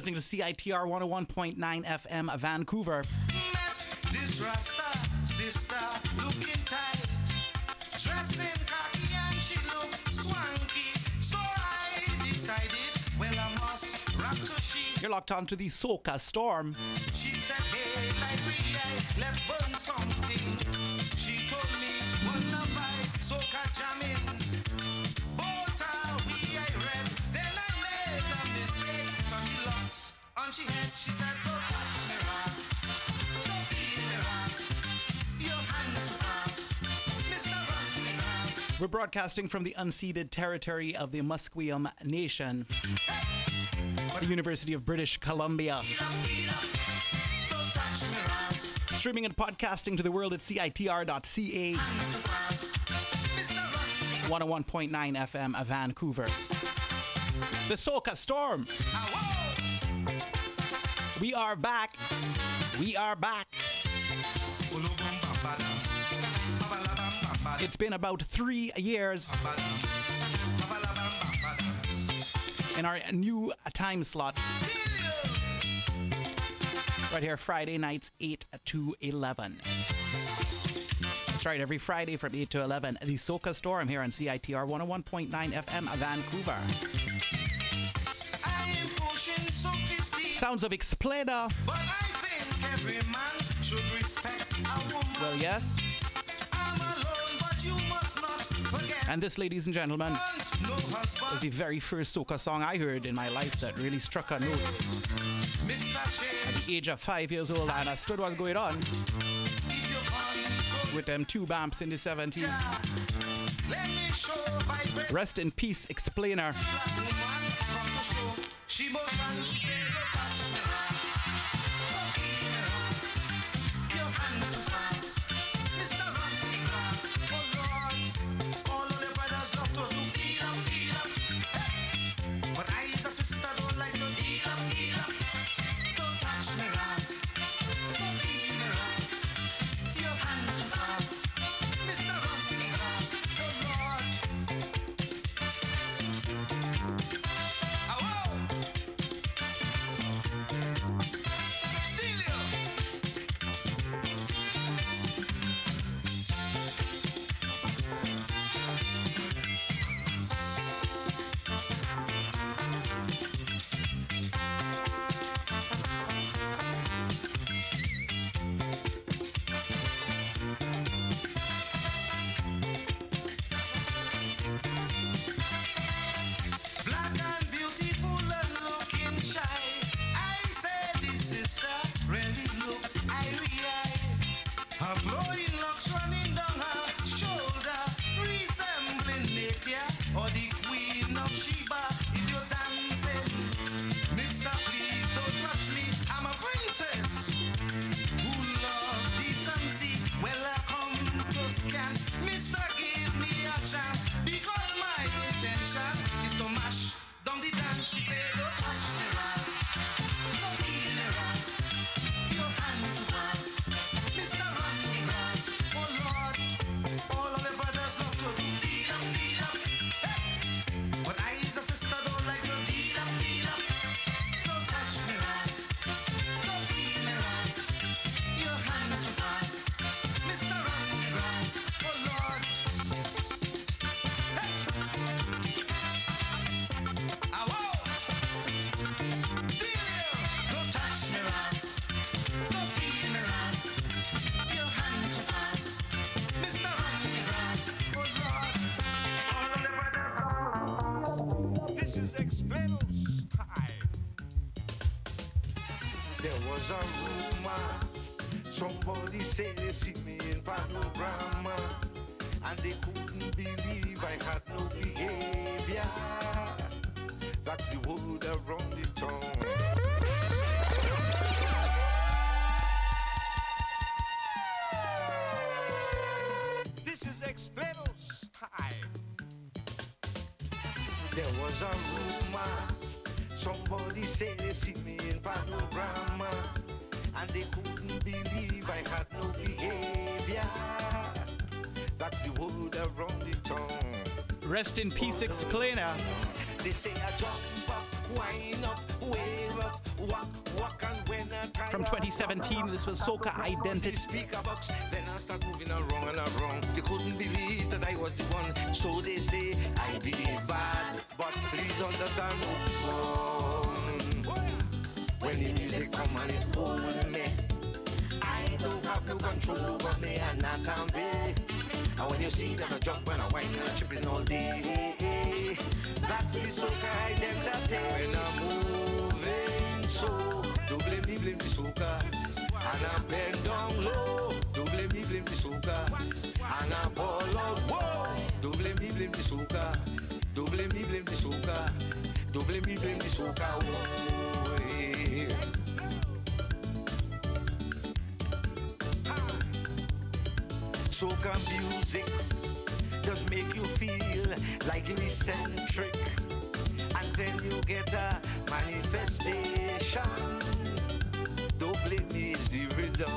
listening to CITR 101.9 FM Vancouver. This Rasta sister looking tight, dressing cocky and she look swanky. So I decided, well I must rock she. You're locked onto the Soca Storm. She said, hey, like we let's burn something. She told me, wanna buy Soca We're broadcasting from the unceded territory of the Musqueam Nation, the University of British Columbia. Streaming and podcasting to the world at CITR.ca. 101.9 FM, Vancouver. The Soca Storm. We are back. We are back. It's been about three years. In our new time slot. Right here, Friday nights, 8 to 11. That's right, every Friday from 8 to 11, the Soca Storm here on CITR 101.9 FM, Vancouver. Sounds of Explainer. Well, yes. And this, ladies and gentlemen, was the very first soca song I heard in my life that really struck a note. At the age of five years old, and I understood what's going on with them two bumps in the 70s. let me show vibrate. Rest in peace, Explainer. Was a rumor. Somebody said they see me in panorama. And they couldn't believe I had no behavior. That's the word around the town. This is Explainers time. There was a rumor. Somebody said they see me in panorama. Rest in peace, Explainer. They say I jump up, wind up, wave up, walk, walk, and when I tire From 2017, this was Soca Identity. Speaker box, then I start moving around and around. They couldn't believe that I was the one, so they say I behave bad. But please understand, when the music come and it hold me, I don't have no control over me and not on me. And when you see that I jump when Tripping all day, that's the soca identity. When I'm moving so, don't blame me, blame the soca. And I bend down low, don't blame me, blame the soca. And I ball out, whoa, don't blame me, blame the soca. Don't blame me, blame the soca. Don't blame me, blame the soca. Whoa. Soca music does make you feel like you're eccentric, and then you get a manifestation. Don't blame me, it's the rhythm.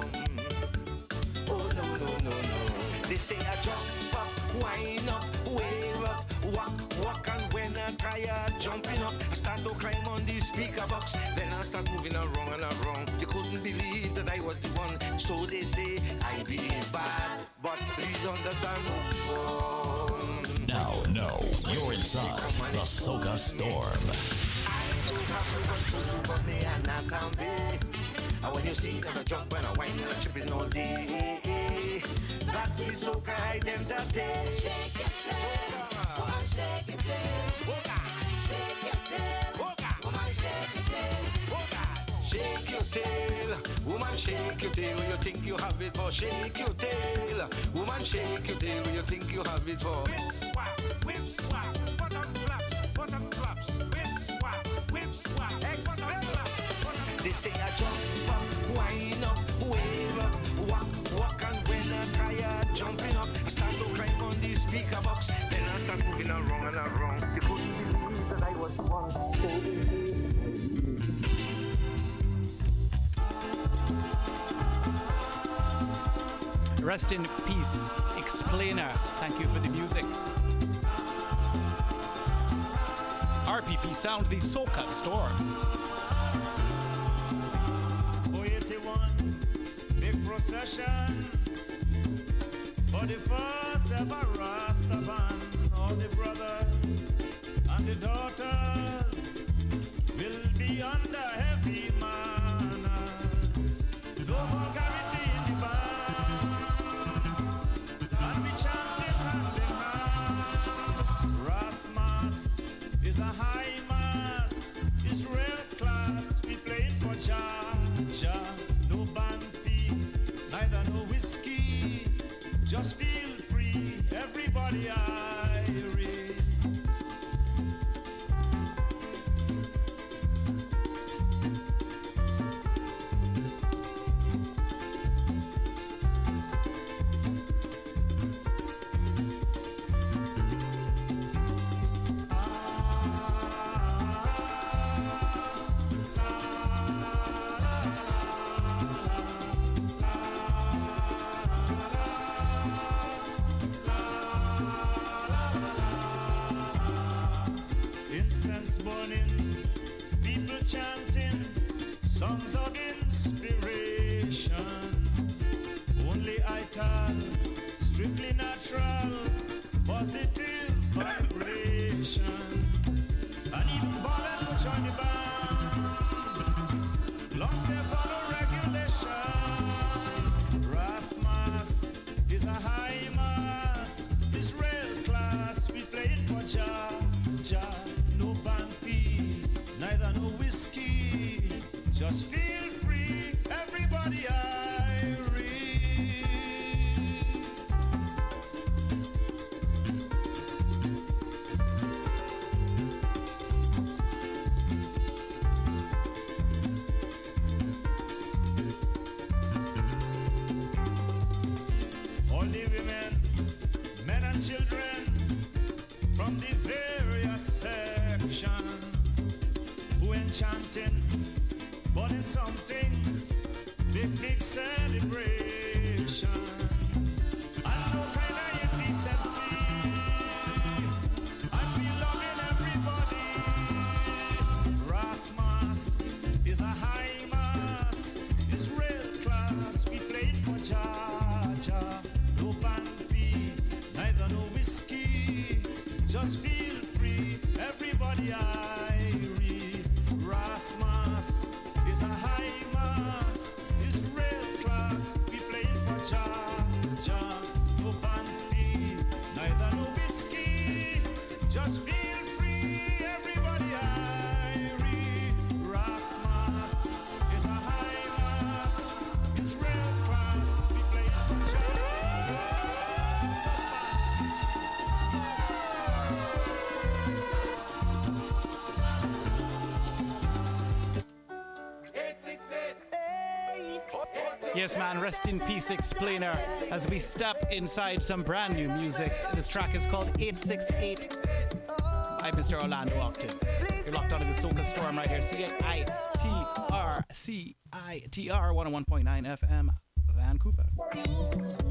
Oh no no no no! They say I jump up, wind up, wave up, walk walk, and when I tired jumping up, I start to climb on the speaker box. Then I start moving around and around. They couldn't believe that I was the one. So they say I be bad, but please understand. Now, no, you're inside the Soca Storm. and I can be. And when you see them, I jump and I whine and I tripping all day. That's the soca identity. Shake your tail, woman, shake your tail. Shake your tail, woman, shake your tail. Shake your tail, woman, shake your tail. When you think you have it for, shake your tail, woman, shake your tail. When you think you have it for. Whip swap, whip swap, button flaps, button flaps, whip swap, whip swap, button flaps, button They say I jump up, wind up, wave up, walk, walk, and when I'm tired, jumping up, I start to climb on the speaker box. Then I start moving around and around. They couldn't believe that I was the one. So Rest in peace, Explainer. Thank you for the music. RPP Sound, the Soca Storm. 481, big procession for the first ever Rasta band. All the brothers and the daughters will be under heavy manners. From the various sections who enchanting, burning something, big, big celebration. Rest in peace, Explainer, as we step inside some brand new music. This track is called 868. I'm Mr. Orlando Octave. You're locked onto the Soca Storm right here, C-I-T-R, C-I-T-R, 101.9 FM, Vancouver.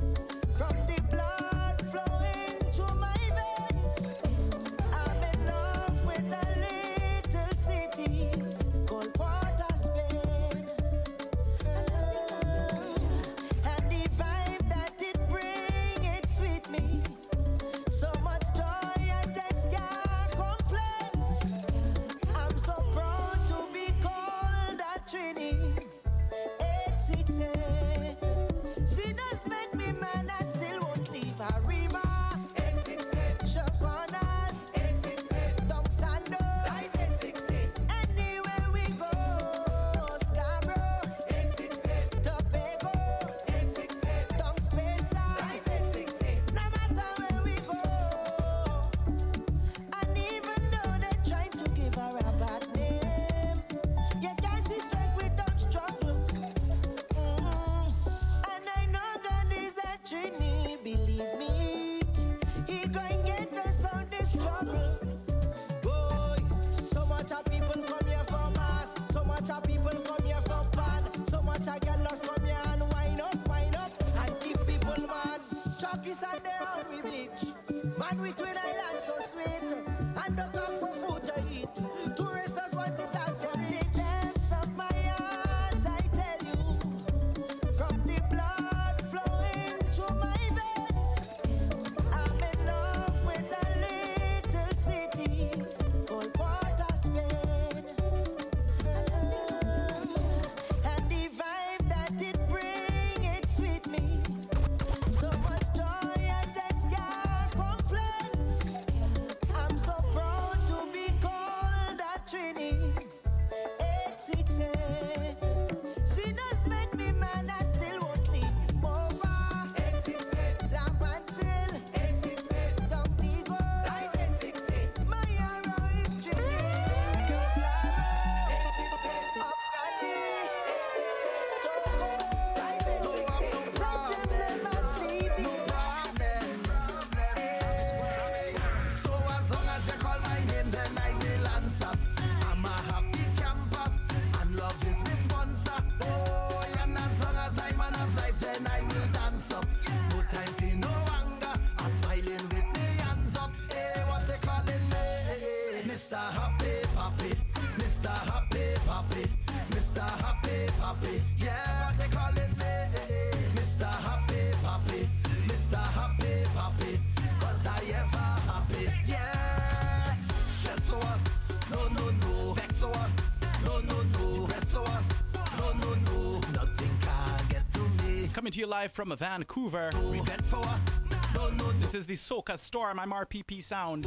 to you live from Vancouver. This is the Soca Storm. I'm RPP Sound.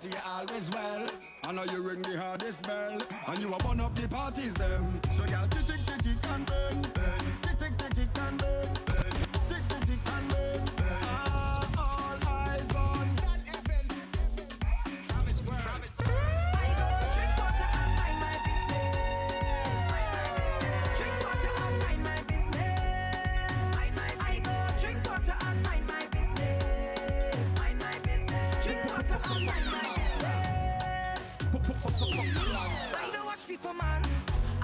society always well. I know you ring the hardest bell, and you a one up the parties them. So y'all tick tick tick and burn, burn, tick tick tick and burn, burn, tick tick tick and burn. burn. people, man,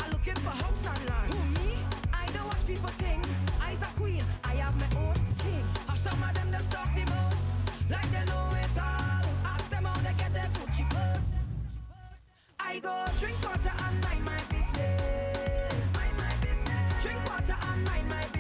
are looking for house and land. Who me? I don't watch people things. I's a queen. I have my own king. How some of them just talk the most, like they know it all. Ask them how they get their Gucci clothes. I go drink water and mind my business. Mind my business. Drink water and mind my business.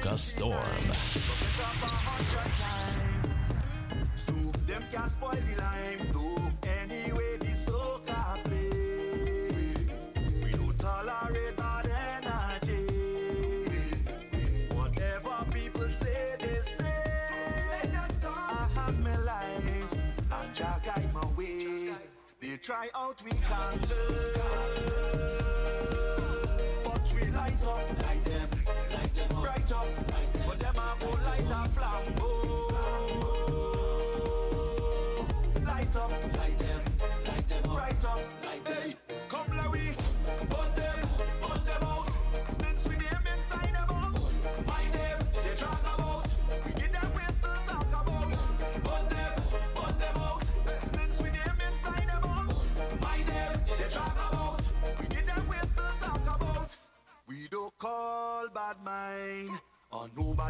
provoke a storm. Them can spoil the lime.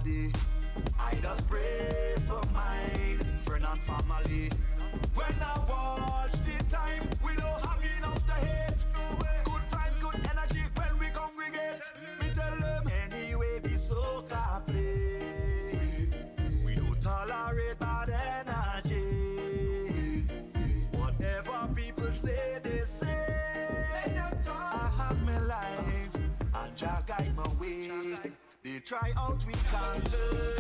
body. I just pray for mine, friend and family. When I walk try out, we can learn.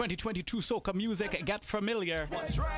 2022 soca music. Get familiar. Right.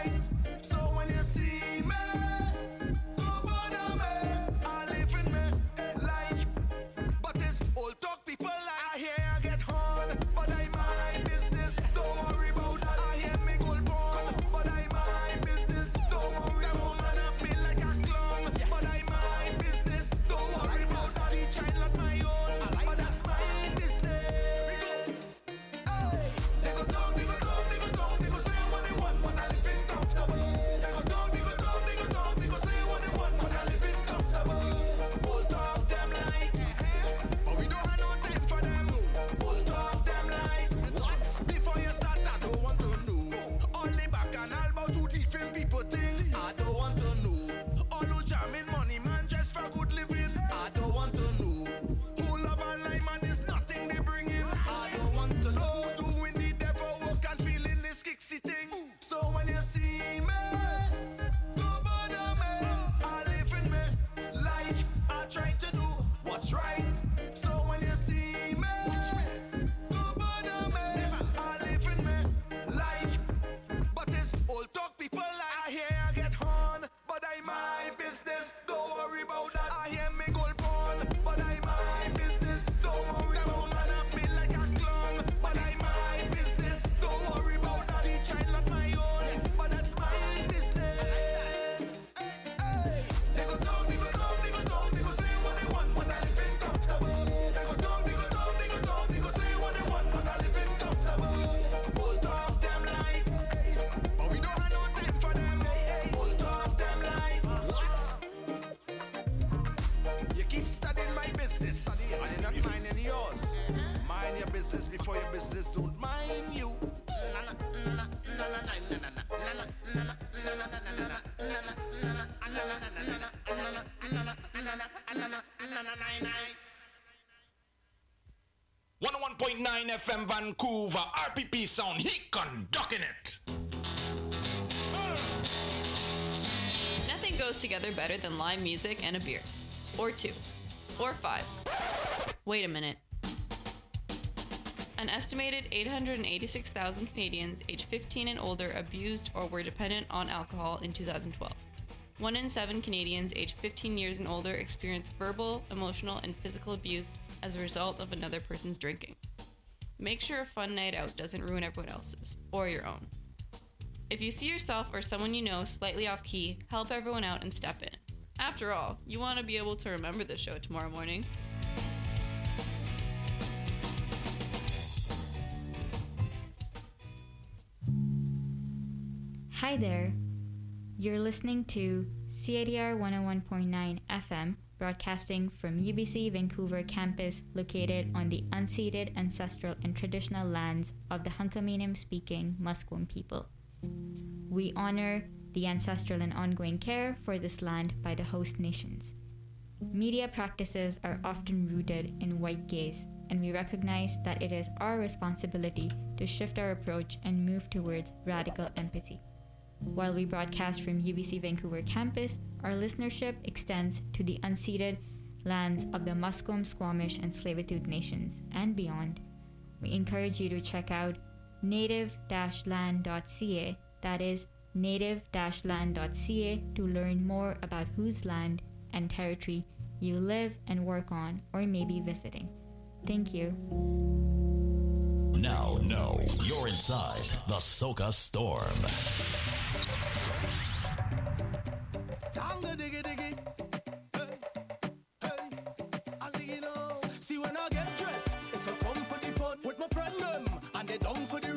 business before your business don't mind you. One oh one point nine FM Vancouver RPP sound. He conducting it. Nothing goes together better than live music and a beer, or two, or five. Wait a minute. An estimated 886,000 Canadians aged 15 and older abused or were dependent on alcohol in 2012. One in seven Canadians aged 15 years and older experienced verbal, emotional, and physical abuse as a result of another person's drinking. Make sure a fun night out doesn't ruin everyone else's, or your own. If you see yourself or someone you know slightly off key, help everyone out and step in. After all, you want to be able to remember the show tomorrow morning. Hi there. You're listening to CITR 101.9 FM, broadcasting from UBC Vancouver campus located on the unceded ancestral and traditional lands of the Hunkaminam speaking Musqueam people. We honor the ancestral and ongoing care for this land by the host nations. Media practices are often rooted in white gaze, and we recognize that it is our responsibility to shift our approach and move towards radical empathy. While we broadcast from UBC Vancouver campus, our listenership extends to the unceded lands of the Musqueam, Squamish, and Tsleil-Waututh nations and beyond. We encourage you to check out native-land.ca, that is native-land.ca to learn more about whose land and territory you live and work on or may be visiting. Thank you. Now, know you're inside the Soca Storm. See when I get dressed, it's a fun with my friend them, and they for the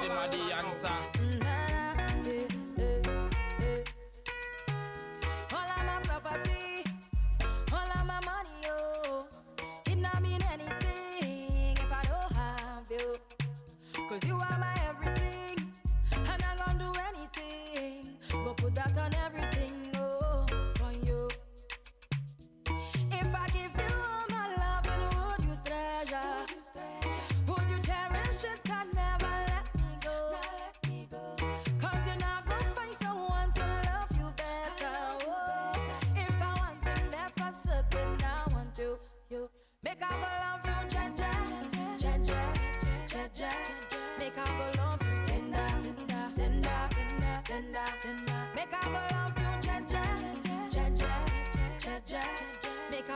Imadianta, yes, Imadianta.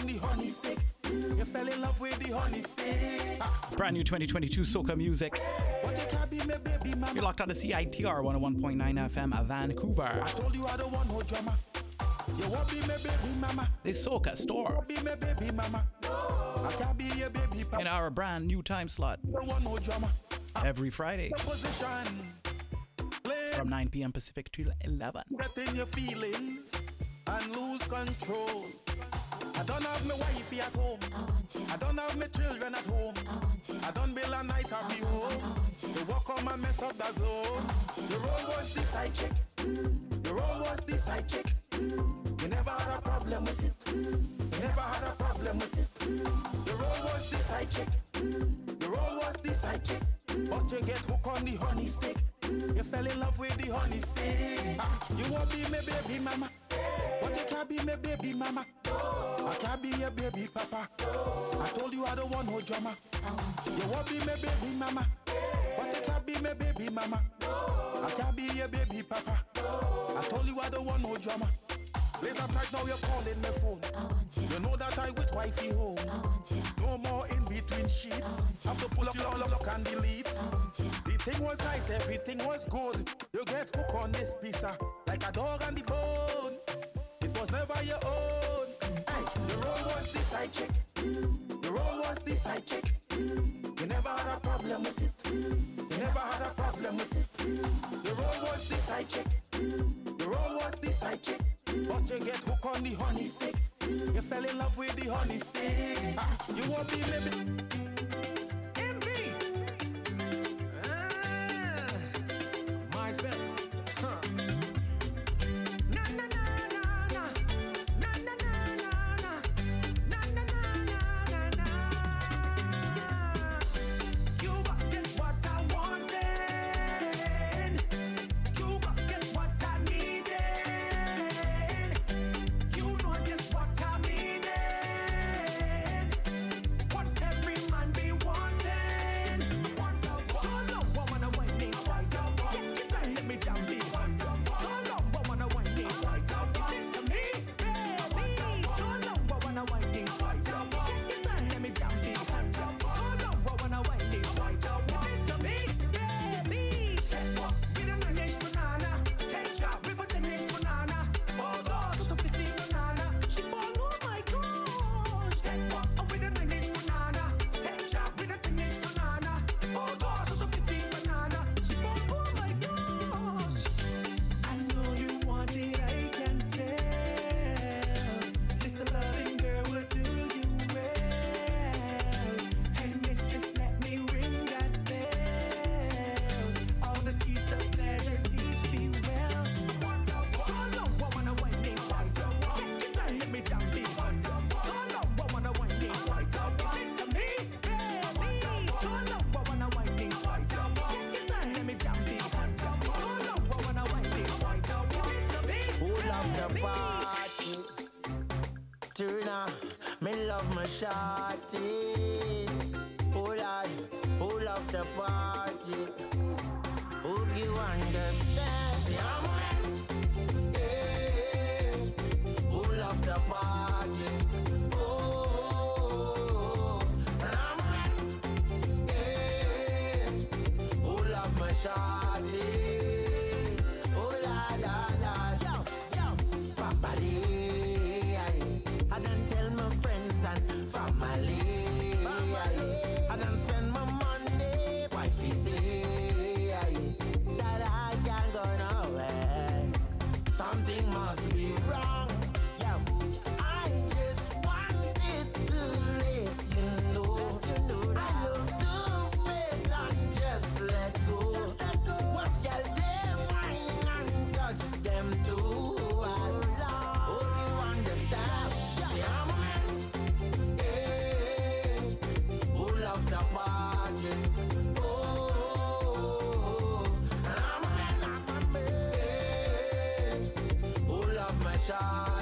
on the honey stick. You fell in love with the honey stick. Ah, Brand new 2022 soca music. but you can't be my baby mama. You're locked on to CITR 101.9 FM A Vancouver. Told you I don't want no drama. You won't be my baby mama. The Soca Storm Be my baby mama. I can't be your baby papa. in our brand new time slot no drama. every Friday. From 9 p.m. Pacific to 11. get in your feelings and lose control. I don't have my wifey at home. I don't have my children at home. I don't build a nice happy home. They walk on my mess up the zone. The role was the side chick. The role was the side chick. You never had a problem with it. You never had a problem with it. The role was the side chick. The role was the side chick. But you get hooked on the honey stick. You fell in love with the honey stick. You won't be my baby mama. But you can't be my baby mama. I can't be your baby papa. I told you I don't want no drama. You won't be my baby mama. But you can't be my baby mama. I can't be your baby papa. I told you I don't want no drama. Late at night now you're calling my phone. Oh, you know that I with wifey home. Oh, no more in between sheets. Oh, Have to pull up your lock, lock and delete. The thing was nice, everything was good. You get hooked on this pizza like a dog on the bone. It was never your own. Hey, the role was the side check. The role was the side check. You never had a problem with it. You never had a problem with it. The role was the side check. The role was the side chick. You get hooked on the honey stick. You fell in love with the honey stick. Ah, you won't be living.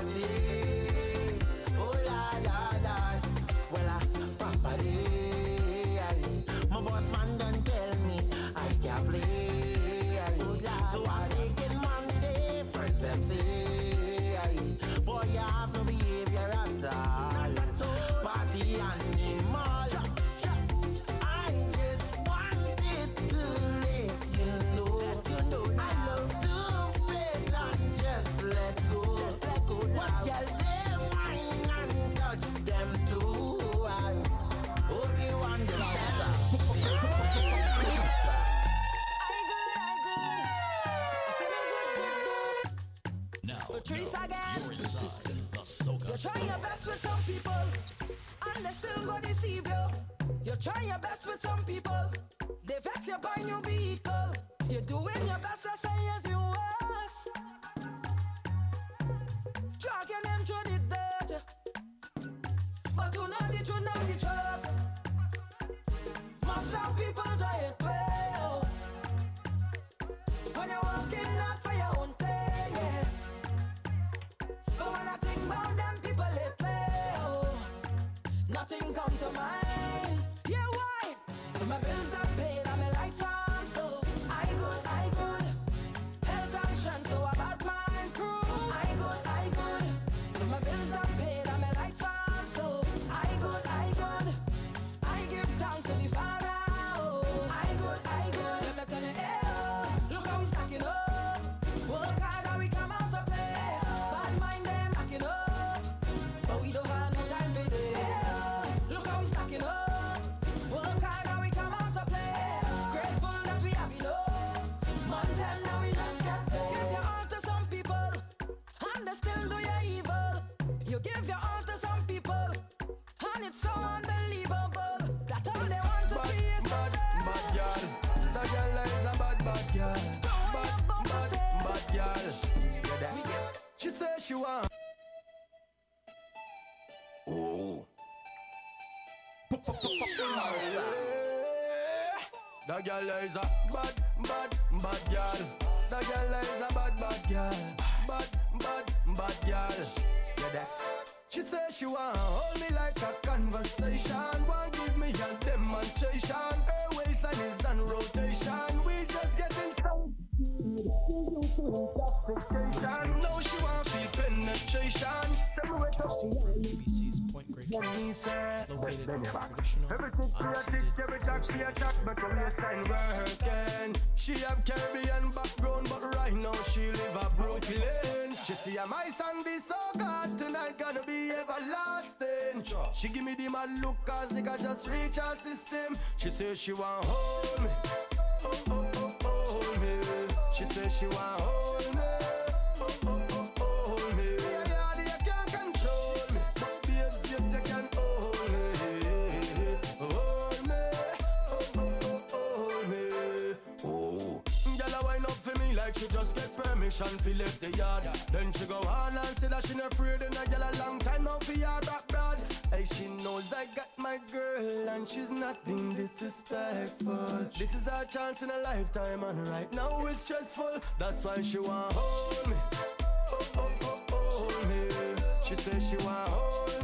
party That girl is a bad, bad, bad girl. That girl is a bad, bad girl. Bad, bad, bad girl. You're deaf. She says she wanna hold me like a conversation. wanna give me a demonstration. Her waistline is on rotation. We just getting started. Now she wanna be penetration. Tell me where to do. ABC's Point Break celebrated by traditional. Every cook creative, every dog creative, but from your time working. She have Caribbean background, but right now she live a Brooklyn. She see my son be so God tonight, gonna be everlasting. She give me the mad look cause nigga just reach her system. She say she want hold me, oh oh oh hold me. She say she want hold me, oh oh. permission fi left the yard. Then she go on and say that she not afraid and I get a long time now fi her back broad. Hey, she knows I got my girl and she's not being disrespectful. This is our chance in a lifetime and right now it's stressful. That's why she want hold me, oh oh oh, oh, oh hold me. She says she want hold.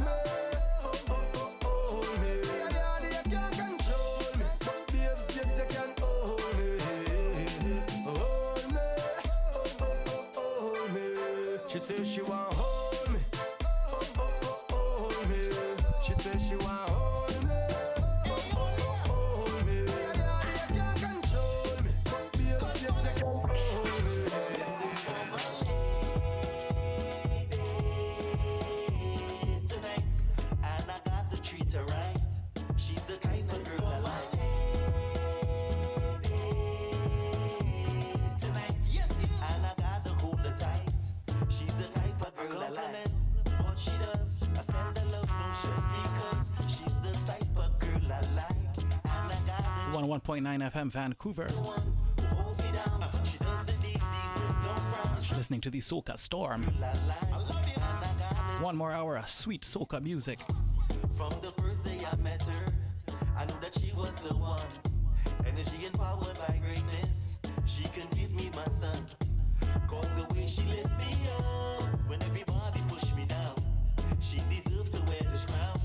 101.9 FM Vancouver. Listening to the Soca Storm. One more hour of sweet Soca music. From the first day I met her, I knew that she was the one. Energy empowered by greatness, she can give me my son. Cause the way she me up when everybody me down, she deserves to wear this crown.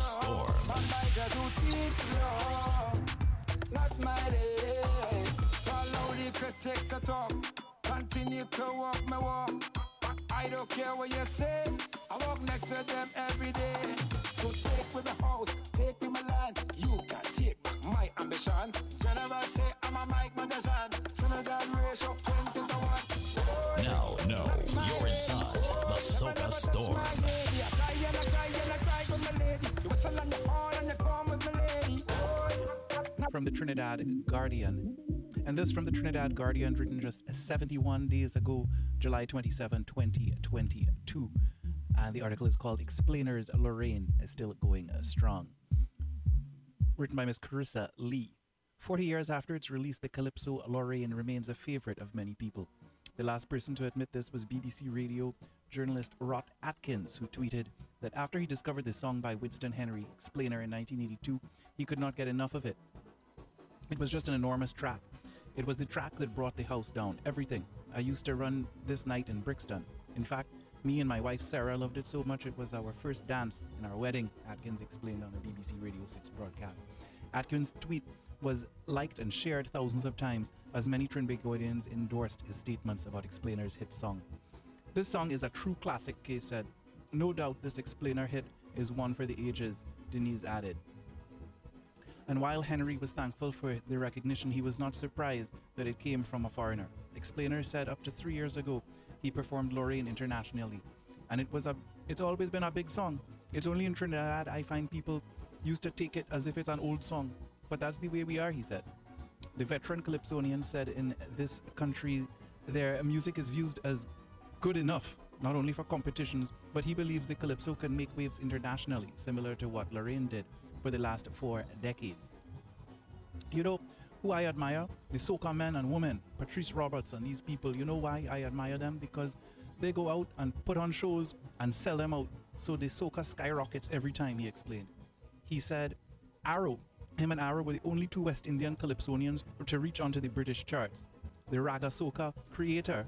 storm. Not my day. Talk, continue to walk my walk. I don't care what you say, I walk next to them every day. So take with the house, take with my land. You can take my ambition. from the Trinidad Guardian. And this from the Trinidad Guardian, written just 71 days ago, July 27, 2022. And the article is called Explainers Lorraine is Still Going Strong. Written by Miss Carissa Lee. 40 years after its release, the Calypso Lorraine remains a favorite of many people. The last person to admit this was BBC radio journalist Ros Atkins, who tweeted that after he discovered the song by Winston Henry, Explainer, in 1982, he could not get enough of it it was just an enormous trap. It was the track that brought the house down, everything. I used to run this night in Brixton. In fact, me and my wife Sarah loved it so much it was our first dance in our wedding, Atkins explained on a BBC Radio 6 broadcast. Atkins' tweet was liked and shared thousands of times as many Trinbagonians endorsed his statements about Explainer's hit song. This song is a true classic, Kay said. No doubt this Explainer hit is one for the ages, Denise added. And while Henry was thankful for the recognition, he was not surprised that it came from a foreigner. Explainer said up to three years ago, he performed Lorraine internationally, and it was a it's always been a big song. It's only in Trinidad I find people used to take it as if it's an old song, but that's the way we are, he said. The veteran Calypsonian said in this country their music is viewed as good enough, not only for competitions, but he believes the Calypso can make waves internationally, similar to what Lorraine did for the last four decades. You know who I admire? The soca men and women, Patrice Roberts and these people. You know why I admire them? Because they go out and put on shows and sell them out. So the soca skyrockets every time, he explained. He said, Arrow, him and Arrow were the only two West Indian calypsonians to reach onto the British charts. The ragga soca creator,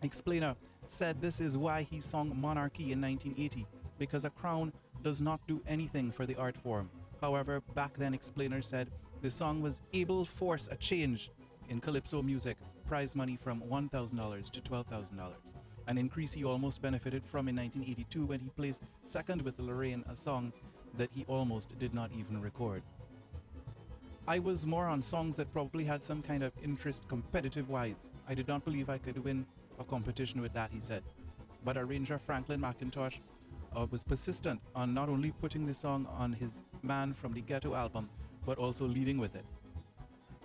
explainer, said this is why he sung Monarchy in 1980, because a crown does not do anything for the art form. However, back then, explainer said the song was able force a change in calypso music, prize money from $1,000 to $12,000, an increase he almost benefited from in 1982 when he placed second with Lorraine, a song that he almost did not even record. I was more on songs that probably had some kind of interest competitive wise. I did not believe I could win a competition with that, he said. But arranger Franklin McIntosh uh, was persistent on not only putting the song on his Man from the Ghetto album, but also leading with it.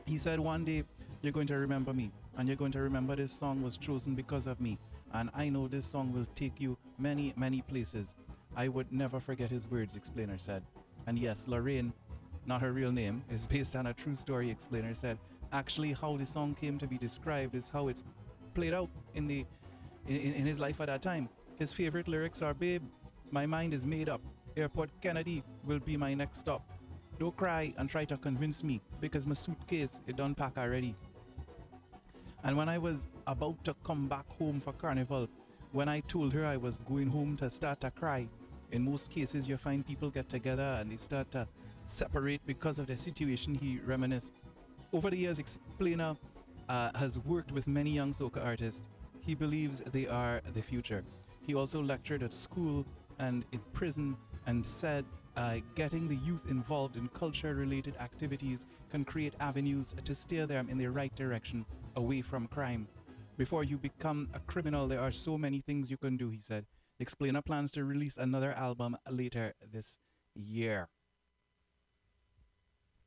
He said, One day you're going to remember me, and you're going to remember this song was chosen because of me, and I know this song will take you many, many places. I would never forget his words, explainer said. And yes, Lorraine, not her real name, is based on a true story, explainer said. Actually, how the song came to be described is how it's played out in the in, in his life at that time. His favorite lyrics are Babe, my mind is made up. Airport Kennedy will be my next stop. Don't cry and try to convince me because my suitcase is done pack already. And when I was about to come back home for carnival, when I told her I was going home to start to cry, in most cases you find people get together and they start to separate because of the situation, he reminisced. Over the years, Explainer uh, has worked with many young soca artists. He believes they are the future. He also lectured at school and in prison and said uh, getting the youth involved in culture related activities can create avenues to steer them in the right direction away from crime. Before you become a criminal, there are so many things you can do, he said. Explainer plans to release another album later this year.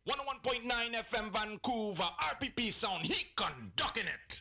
101.9 FM Vancouver, RPP sound, he conducting it.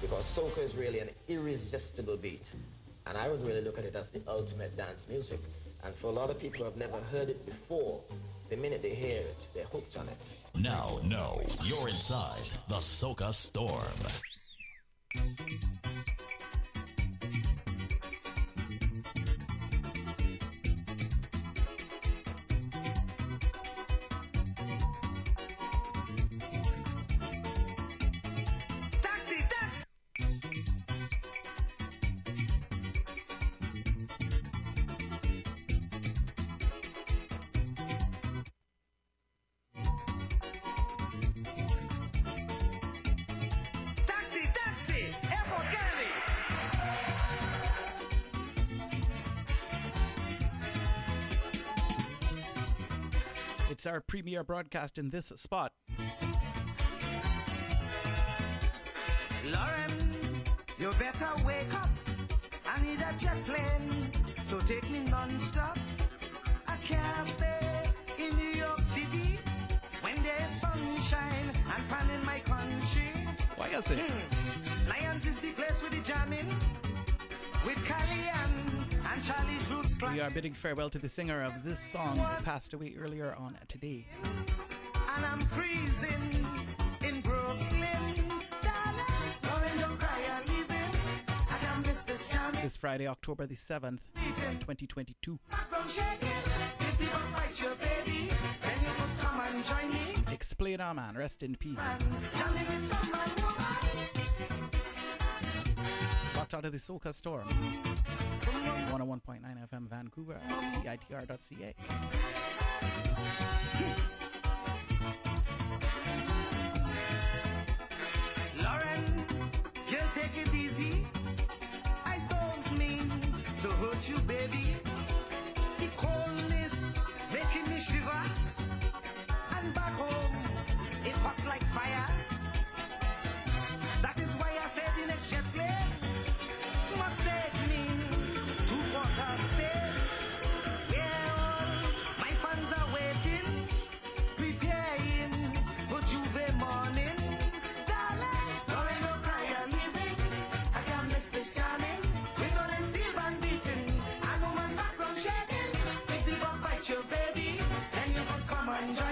Because soca is really an irresistible beat. And I would really look at it as the ultimate dance music. And for a lot of people who have never heard it before, the minute they hear it, they're hooked on it. Now, no, you're inside the Soca Storm. Premiere broadcast in this spot. Lorraine, you better wake up. I need a jet plane to take me non-stop. I can't stay in New York City when there's sunshine and pan in my country. Why is it? Hmm. Lions is the place with the jamming. With Carrie-Ann we are bidding farewell to the singer of this song who passed away earlier on today. And I'm freezing in Brooklyn. This Friday, October the 7th, 2022. Explain our man, rest in peace. Locked out of the Soca Storm. 101.9 FM Vancouver at CITR.ca. Lorraine, you take it easy. I don't mean to hurt you, baby. 환장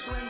Ashland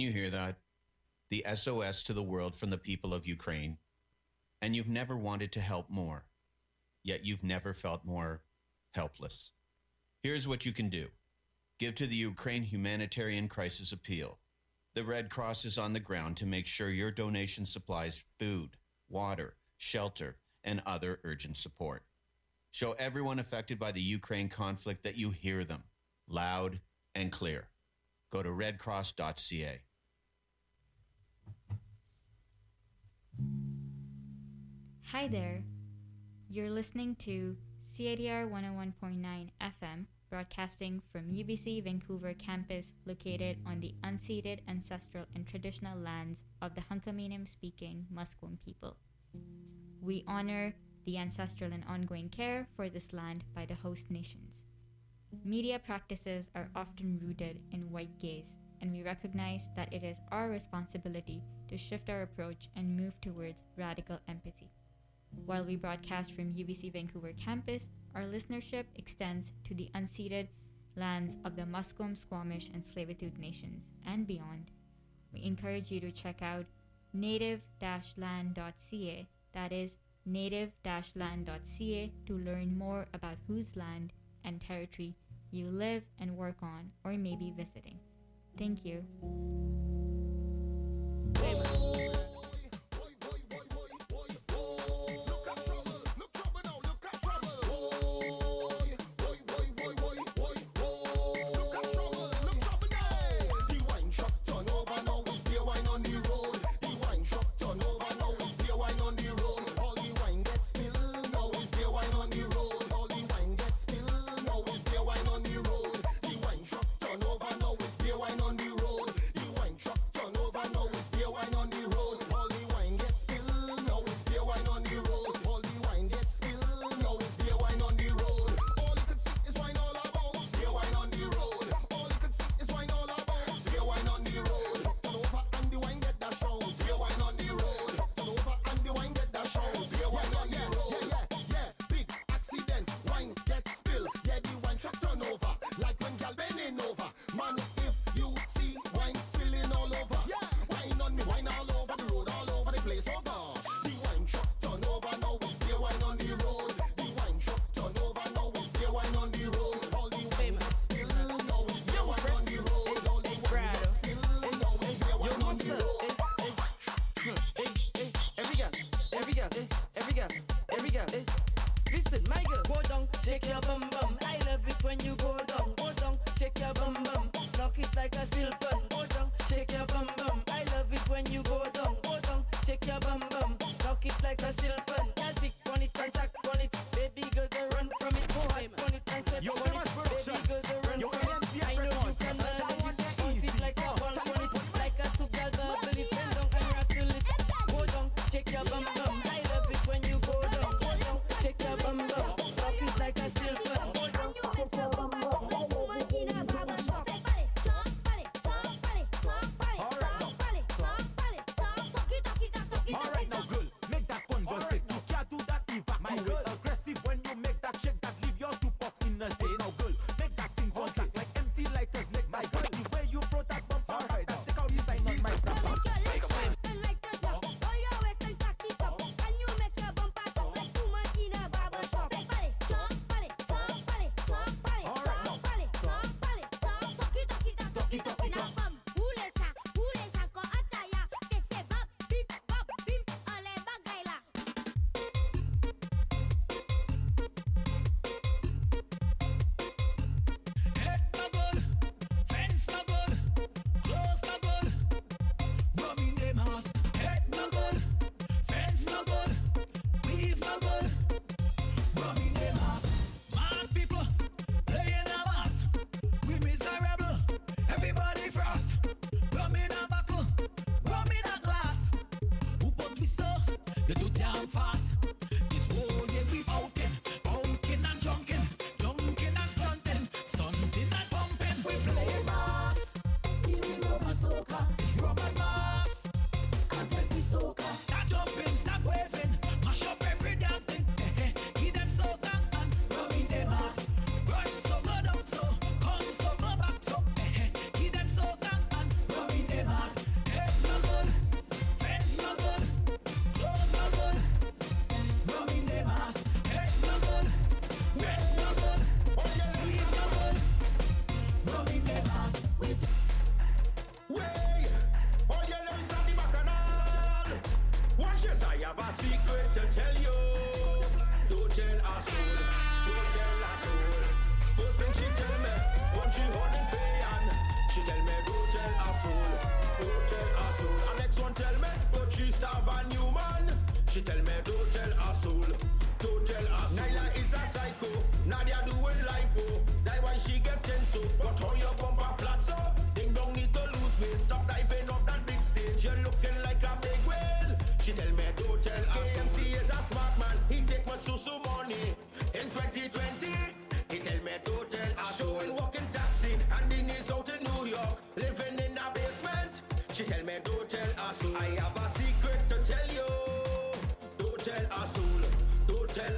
Can you hear that? The SOS to the world from the people of Ukraine. And you've never wanted to help more, yet you've never felt more helpless. Here's what you can do give to the Ukraine Humanitarian Crisis Appeal. The Red Cross is on the ground to make sure your donation supplies food, water, shelter, and other urgent support. Show everyone affected by the Ukraine conflict that you hear them loud and clear. Go to redcross.ca. Hi there. You're listening to CITR 101.9 FM, broadcasting from UBC Vancouver campus located on the unceded ancestral and traditional lands of the Hunkaminam speaking Musqueam people. We honor the ancestral and ongoing care for this land by the host nations. Media practices are often rooted in white gaze, and we recognize that it is our responsibility to shift our approach and move towards radical empathy. While we broadcast from UBC Vancouver campus, our listenership extends to the unceded lands of the Musqueam, Squamish, and Tsleil-Waututh nations and beyond. We encourage you to check out native-land.ca, that is native-land.ca to learn more about whose land and territory you live and work on or may be visiting. Thank you.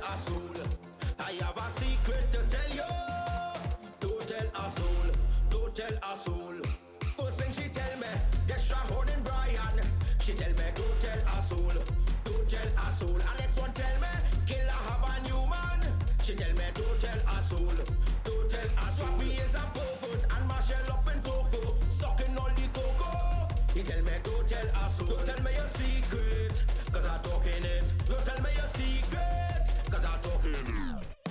tell a soul. I have a secret to tell you. Don't tell a soul. Don't tell a soul. First thing she tell me, Desha holding Brian. She tell me, don't tell a soul. Don't tell a soul. And next one tell me, killer have a new man. She tell me, don't tell a soul. Don't tell a soul. Swappy is a pervert and Marshall up in cocoa, sucking all the cocoa. He tell me, don't tell a soul. Don't tell me your secret, cause I'm talking it. Don't tell me your secret cause I talk.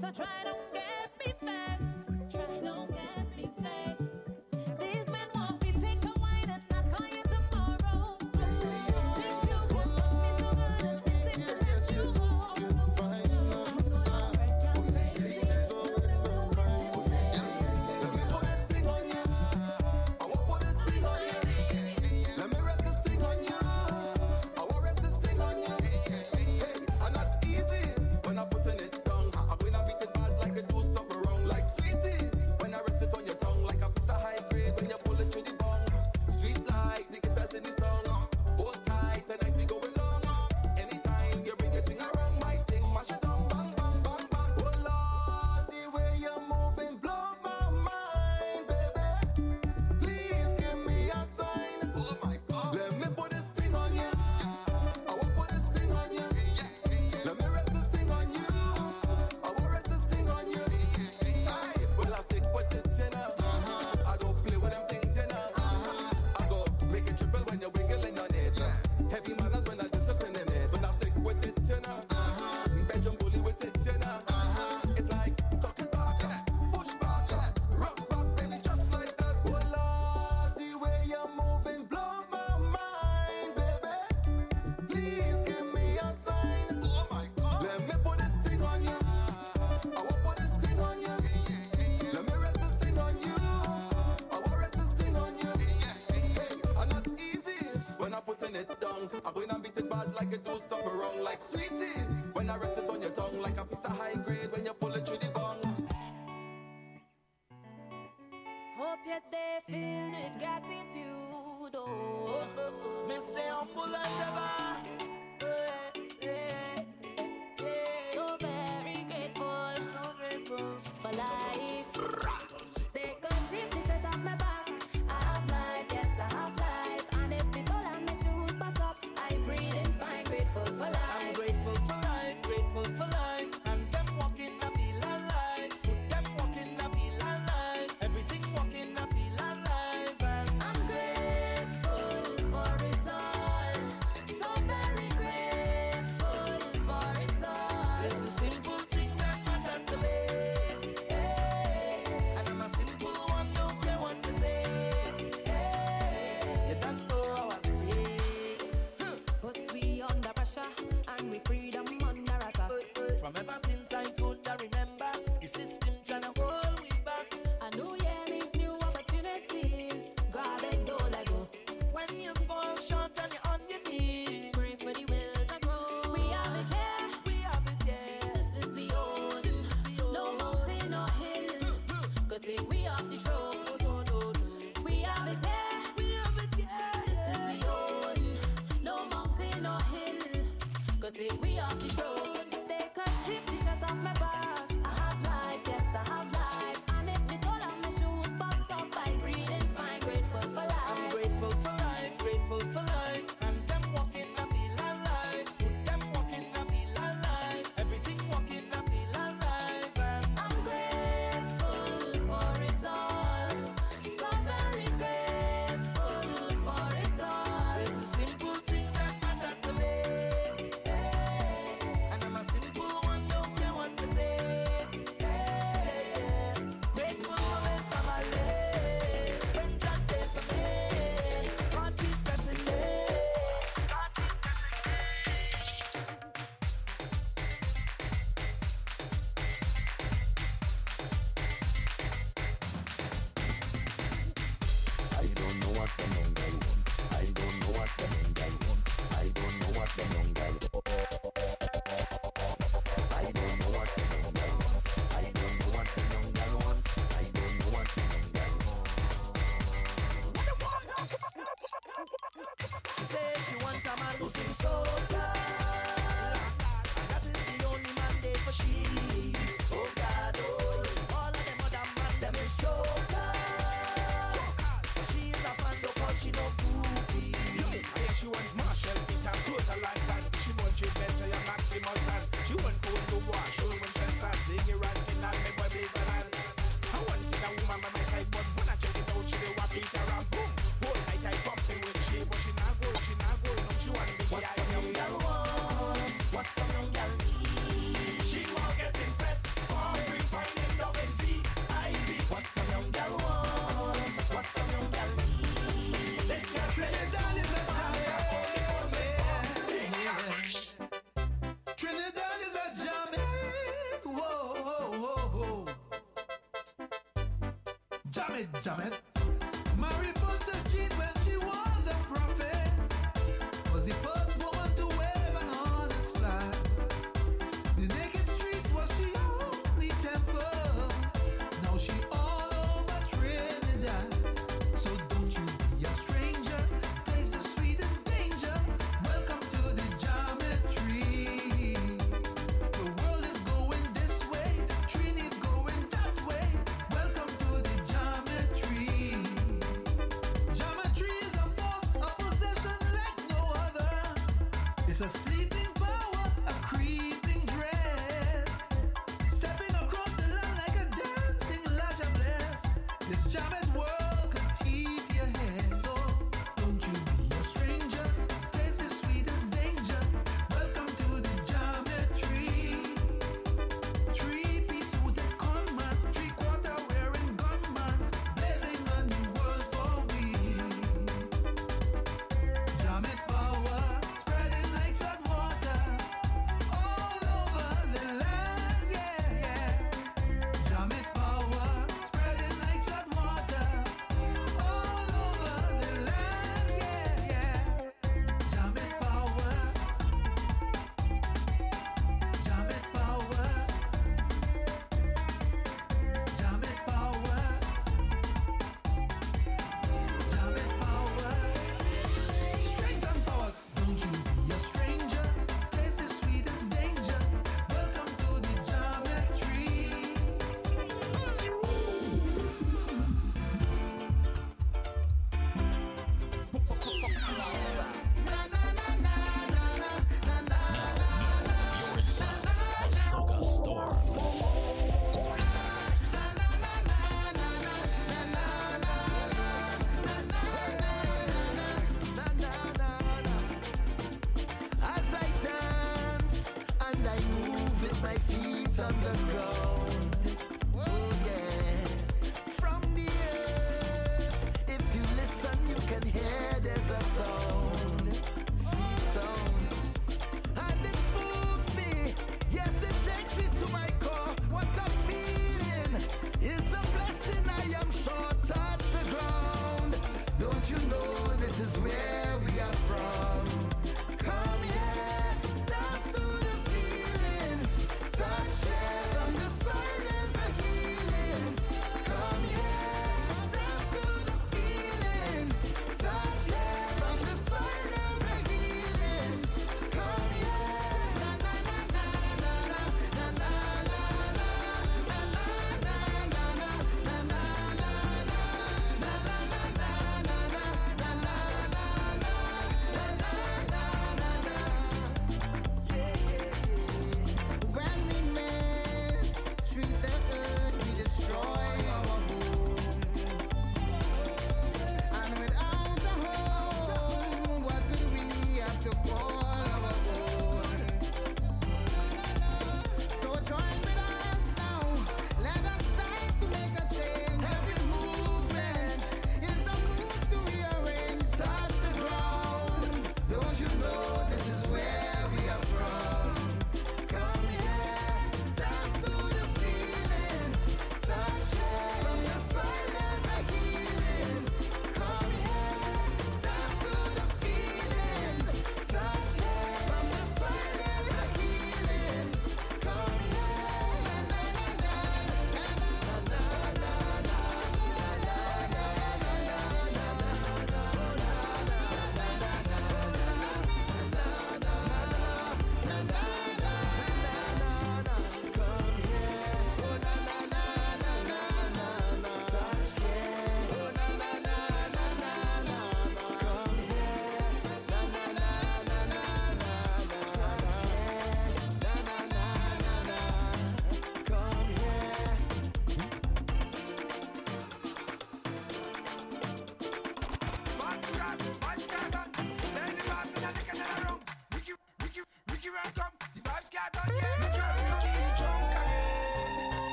So try don't We are. don't know what they know. Jump it, Jump it.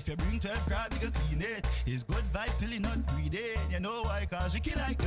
if you bring 12 crab, you can clean it. It's good vibe till you not breathing. You know why? Cause you kill like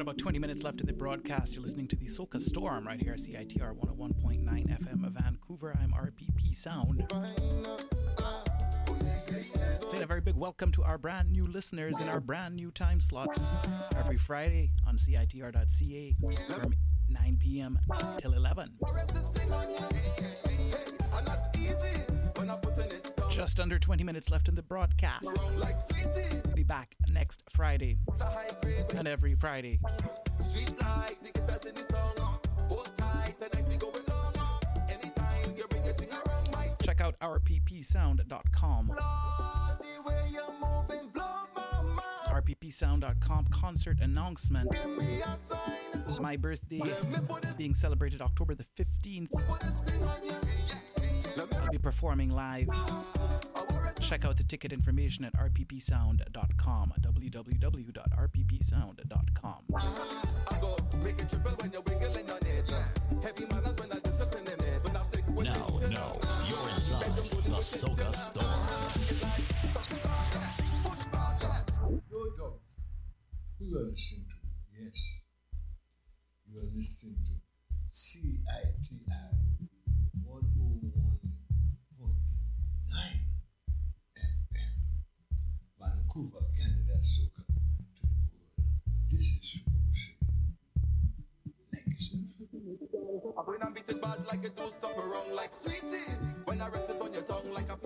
got about 20 minutes left in the broadcast. You're listening to the Soca Storm right here, CITR 101.9 FM of Vancouver. I'm RPP Sound. Saying a very big welcome to our brand new listeners in our brand new time slot every Friday on CITR.ca from 9 p.m. till 11. Just under 20 minutes left in the broadcast. We'll be back next Friday and every Friday. Check out rppsound.com. rppsound.com concert announcement. My birthday being celebrated October the 15th. I'll be performing live. Check out the ticket information at rppsound.com. www.rppsound.com. Now, now, you're inside the Soca Storm. Who are listening to? Yes. You are listening to CI. When I'm it bad like you do something wrong, like sweetie. When I rest it on your tongue like a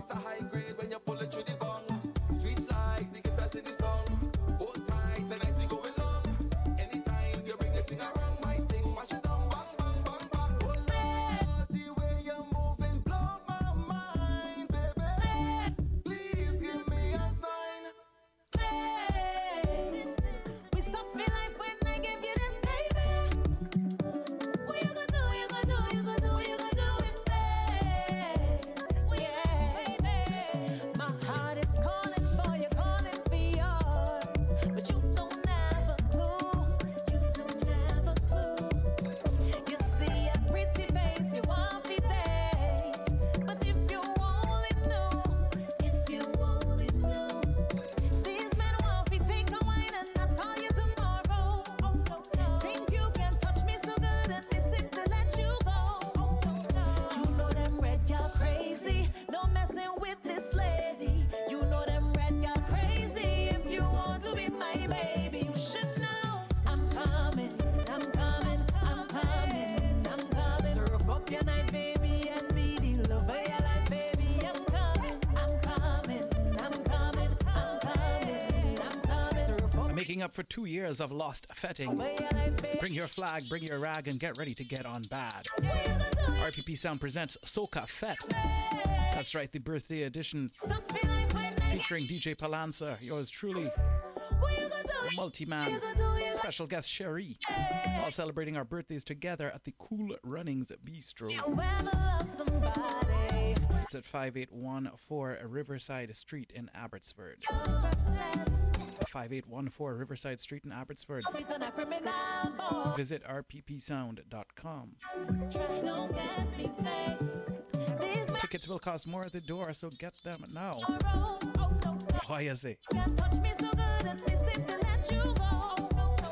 for two years of lost fetting. Bring your flag, bring your rag, and get ready to get on bad. RPP Sound presents Soca Fete. That's right, the birthday edition featuring DJ Palanza, yours truly, multi man, special guest Sherry, all celebrating our birthdays together at the Cool Runnings Bistro. It's at 5814 Riverside Street in Abbotsford. 5814 Riverside Street in Abbotsford. Visit rppsound.com. Tickets will cost more at the door, so get them now. Why is it?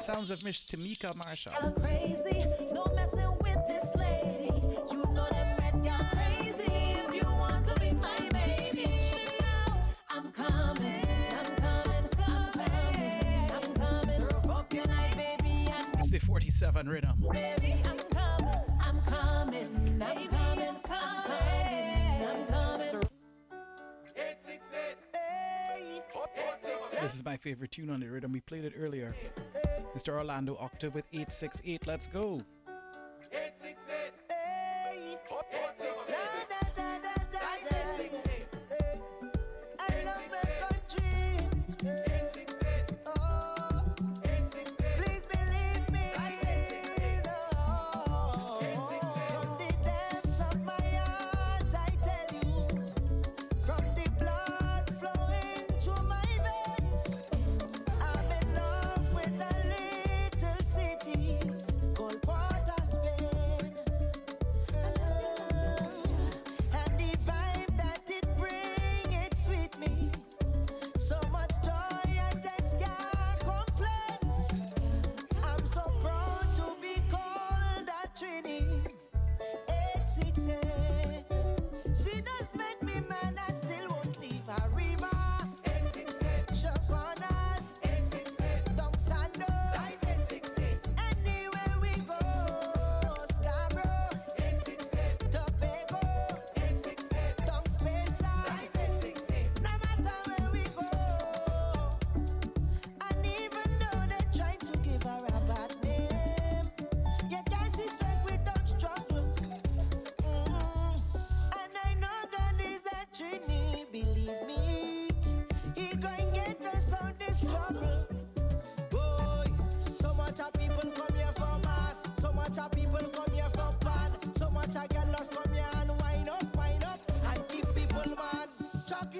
Sounds of Miss Tamika Marshall. Crazy, no messing with this lady. You know that red crazy. If you want to be my baby, I'm coming. 47 rhythm. Baby, I'm coming, I'm coming, I'm coming, I'm coming, This is my favorite tune on the rhythm. We played it earlier. Mr. Orlando Octave with 868. Let's go. 868.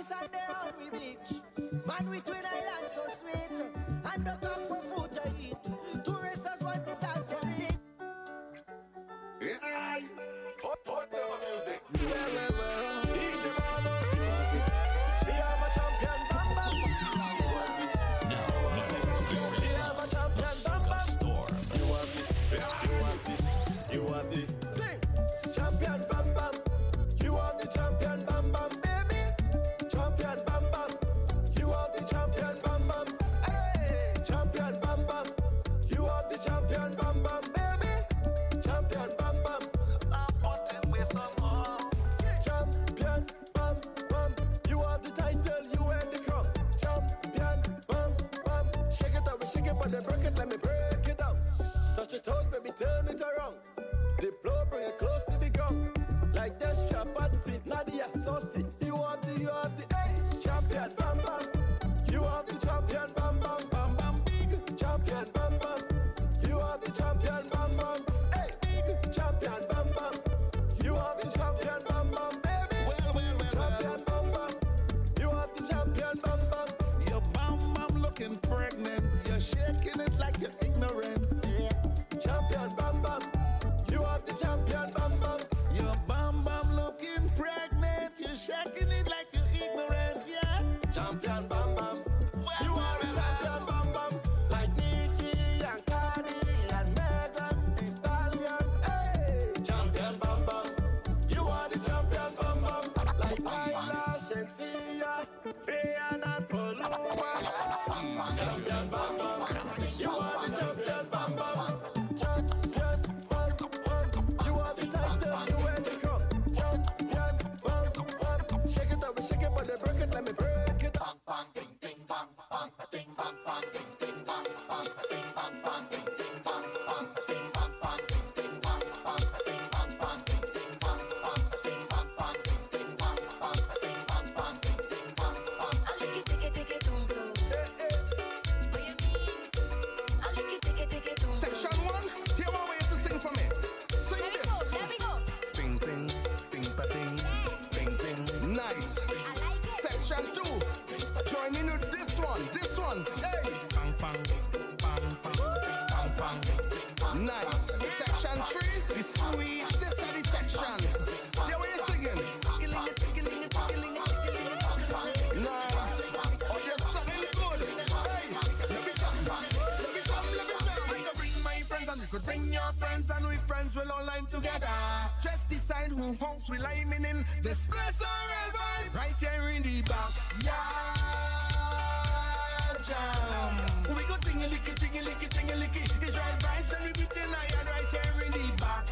Sunday. Hey! Line together. Just decide who house we lining in. This place alright vibe right here in the back. Yeah, jam. We go tingy licky, tingy licky, tingy licky. It's right vibes and we beating iron right here in the back.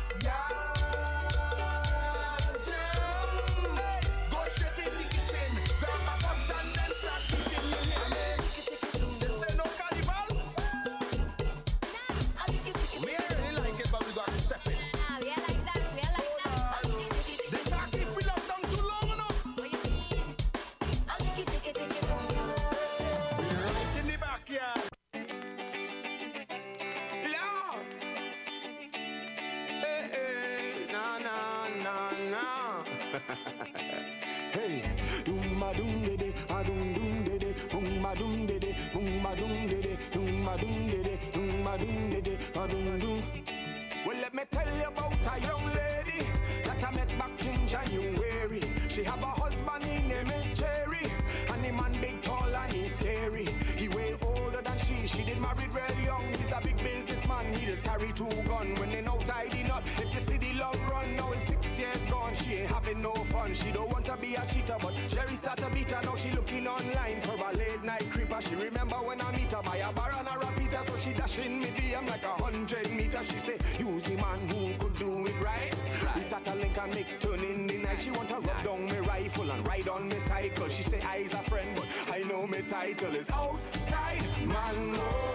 Cycle. She say I I's a friend, but I know me title is outside man.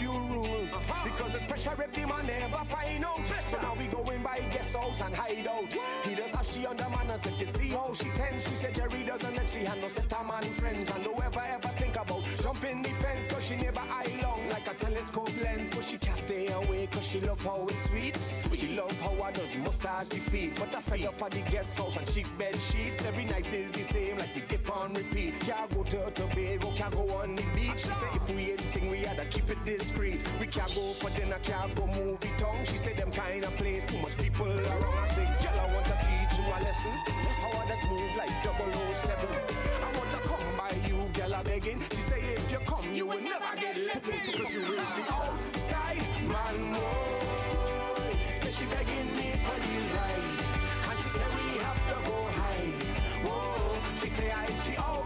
Few rules. Uh-huh. Because it's pressure if the man never find out. So now we going by guest house and hide out. He does have she under manners. If you see how she tends, she said Jerry doesn't let she handle set her man friends. And don't ever ever think about jumping the fence. Cause she never eye long like a telescope lens. So she can't stay away cause she love how it's sweet. She love how I does massage the feet. But I fed up at the guest house and cheap bed sheets. Every night is the same like we keep on repeat. Can't go to Tobago, eh? can't go on the beach. She say if we anything we had to keep it discreet. We can't go for dinner, can't go movie tongue. She said them kind of place too much people around. I say, girl, I want to teach you a lesson. How I just move like 007. Girl, I begging. She say if you come, you will never get let in. Because you is the outside man. boy. Say she begging me for the ride. And she say we have to go high. Whoa, she say I she outside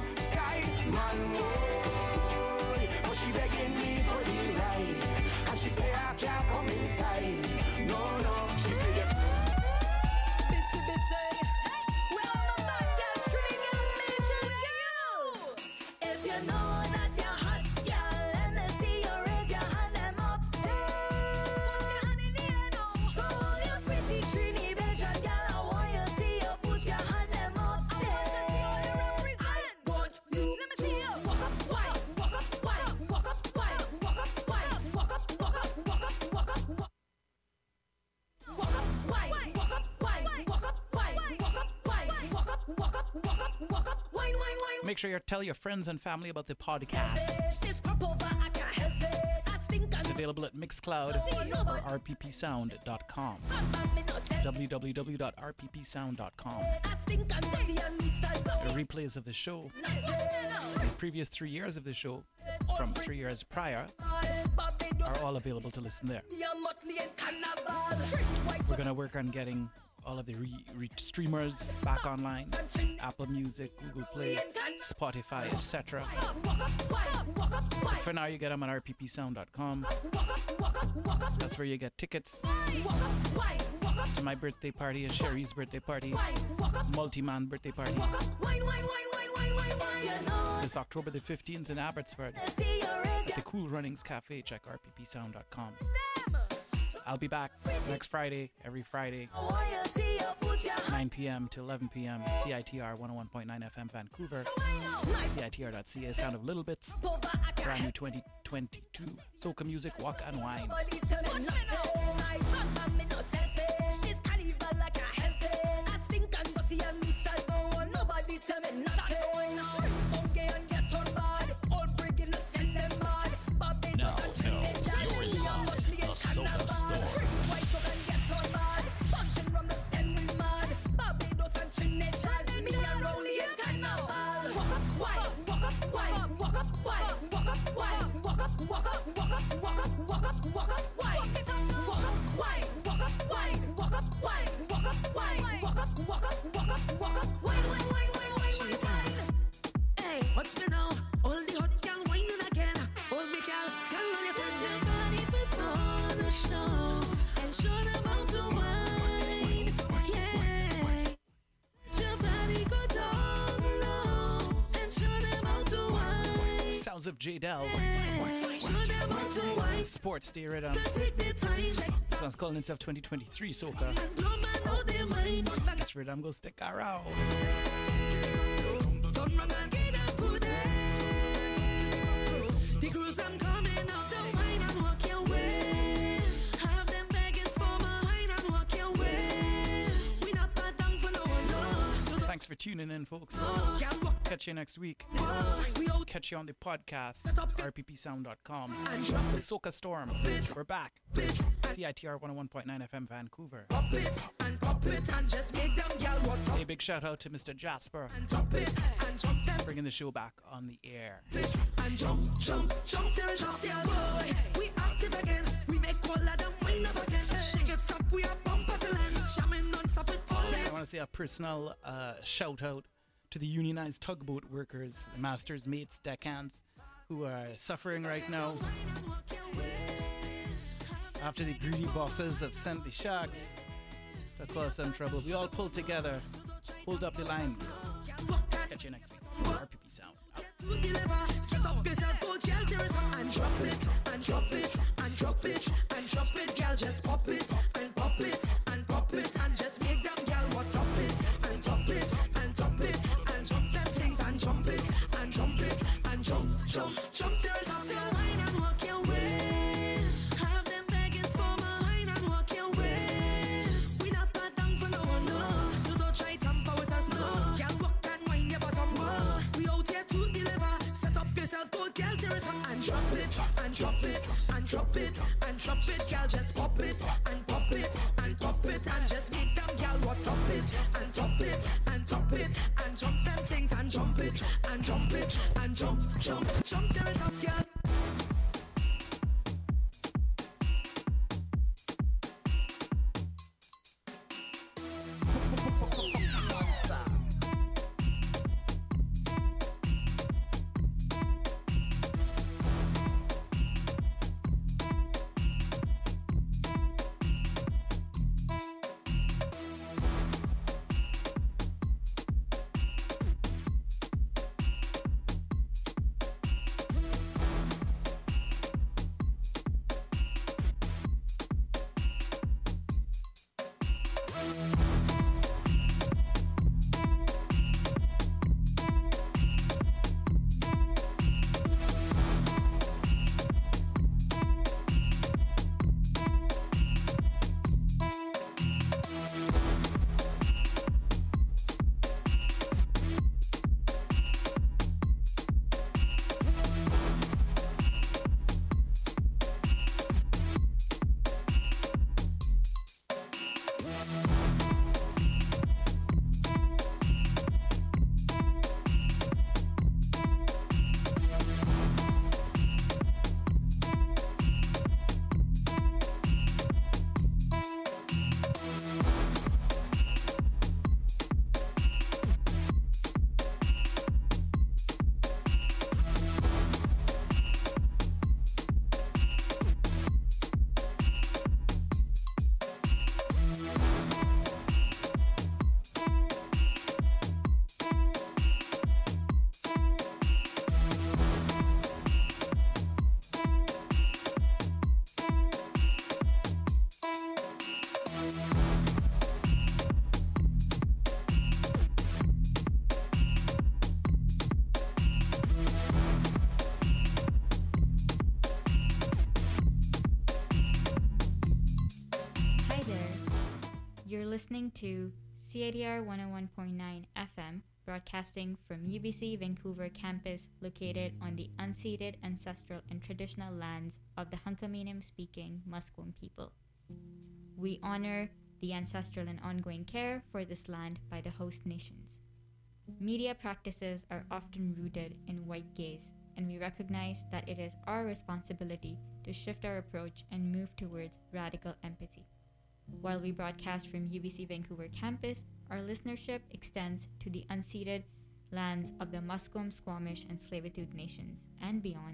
Make sure you tell your friends and family about the podcast. This pop over, I can't help it. I think It's available at Mixcloud or rppsound.com. www.rppsound.com. I think I'm dirty and inside The replays of the show, the previous three years of the show, from three years prior, are all available to listen there. You're motley and carnival. Trick white We're going to work on getting all of the re- re- streamers back online Apple Music, Google Play, Spotify, etc. For now, you get them on rppsound.com. That's where you get tickets to my birthday party and Sherry's birthday party, multi man birthday party. This October the 15th in Abbotsford at the Cool Runnings Cafe. Check rppsound.com. I'll be back next Friday, every Friday, 9 p.m. to 11 p.m. CITR 101.9 FM Vancouver, CITR.ca, Sound of Little Bits, brand new 2022. Soca music, walk and wine. Nobody tell me of J Dell. Show them how to wine. Sports Day Rhythm. Take the time. Check. This one's calling itself 2023 Soca. Blow man out their mind. This rhythm go stick around. Turn round and get up, put it. The Thanks for tuning in, folks. Catch you next week. Catch you on the podcast, rppsound.com. The Soca Storm. We're back. CITR 101.9 FM Vancouver. A big shout out to Mr. Jasper bringing the show back on the air. We active again. We make all of them wind up again. Shake it up, we are bump at the land. Jamming non-stop it all I want to say a personal uh, shout out to the unionized tugboat workers, masters, mates, deckhands, who are suffering right now after the greedy bosses have sent the sharks to cause them trouble. We all pulled together, hold up the line. Catch you next week. Drop it, and drop it, and drop it, and drop it, girl. Just pop it, and pop it, drop it, and drop it, girl. Just pop it, and pop it, and pop it, and just make them girl what top it, and top it, and top it, and jump them things, and jump it, and jump it, and jump, jump, jump, tear it up, girl. Listening to CITR 101.9 FM, broadcasting from UBC Vancouver campus located on the unceded ancestral and traditional lands of the Hunkaminam speaking Musqueam people. We honor the ancestral and ongoing care for this land by the host nations. Media practices are often rooted in white gaze, and we recognize that it is our responsibility to shift our approach and move towards radical empathy. While we broadcast from UBC Vancouver campus, our listenership extends to the unceded lands of the Musqueam, Squamish, and Tsleil-Waututh nations and beyond.